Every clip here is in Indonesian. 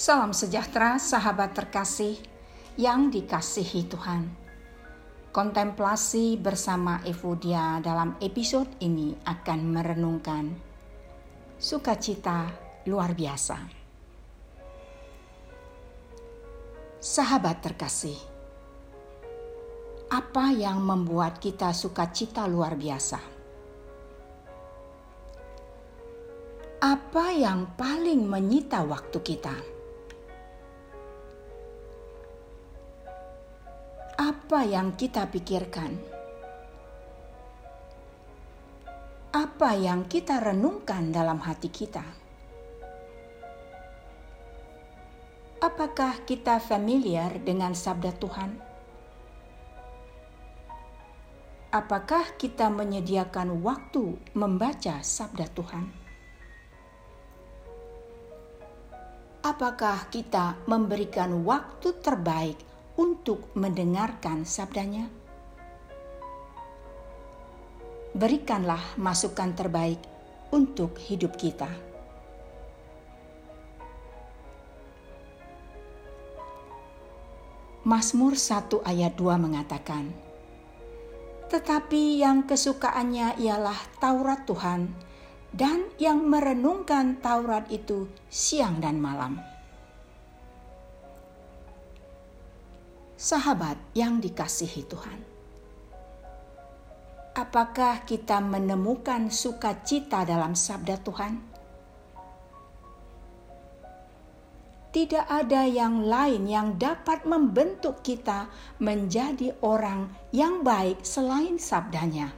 Salam sejahtera, sahabat terkasih yang dikasihi Tuhan. Kontemplasi bersama Evodia dalam episode ini akan merenungkan sukacita luar biasa. Sahabat terkasih, apa yang membuat kita sukacita luar biasa? apa yang paling menyita waktu kita? Apa yang kita pikirkan? Apa yang kita renungkan dalam hati kita? Apakah kita familiar dengan sabda Tuhan? Apakah kita menyediakan waktu membaca sabda Tuhan? apakah kita memberikan waktu terbaik untuk mendengarkan sabdanya? Berikanlah masukan terbaik untuk hidup kita. Mazmur 1 ayat 2 mengatakan, Tetapi yang kesukaannya ialah Taurat Tuhan, dan yang merenungkan Taurat itu siang dan malam. Sahabat yang dikasihi Tuhan, apakah kita menemukan sukacita dalam sabda Tuhan? Tidak ada yang lain yang dapat membentuk kita menjadi orang yang baik selain sabdanya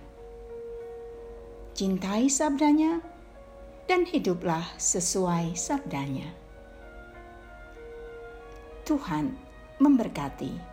cintai sabdanya, dan hiduplah sesuai sabdanya. Tuhan memberkati.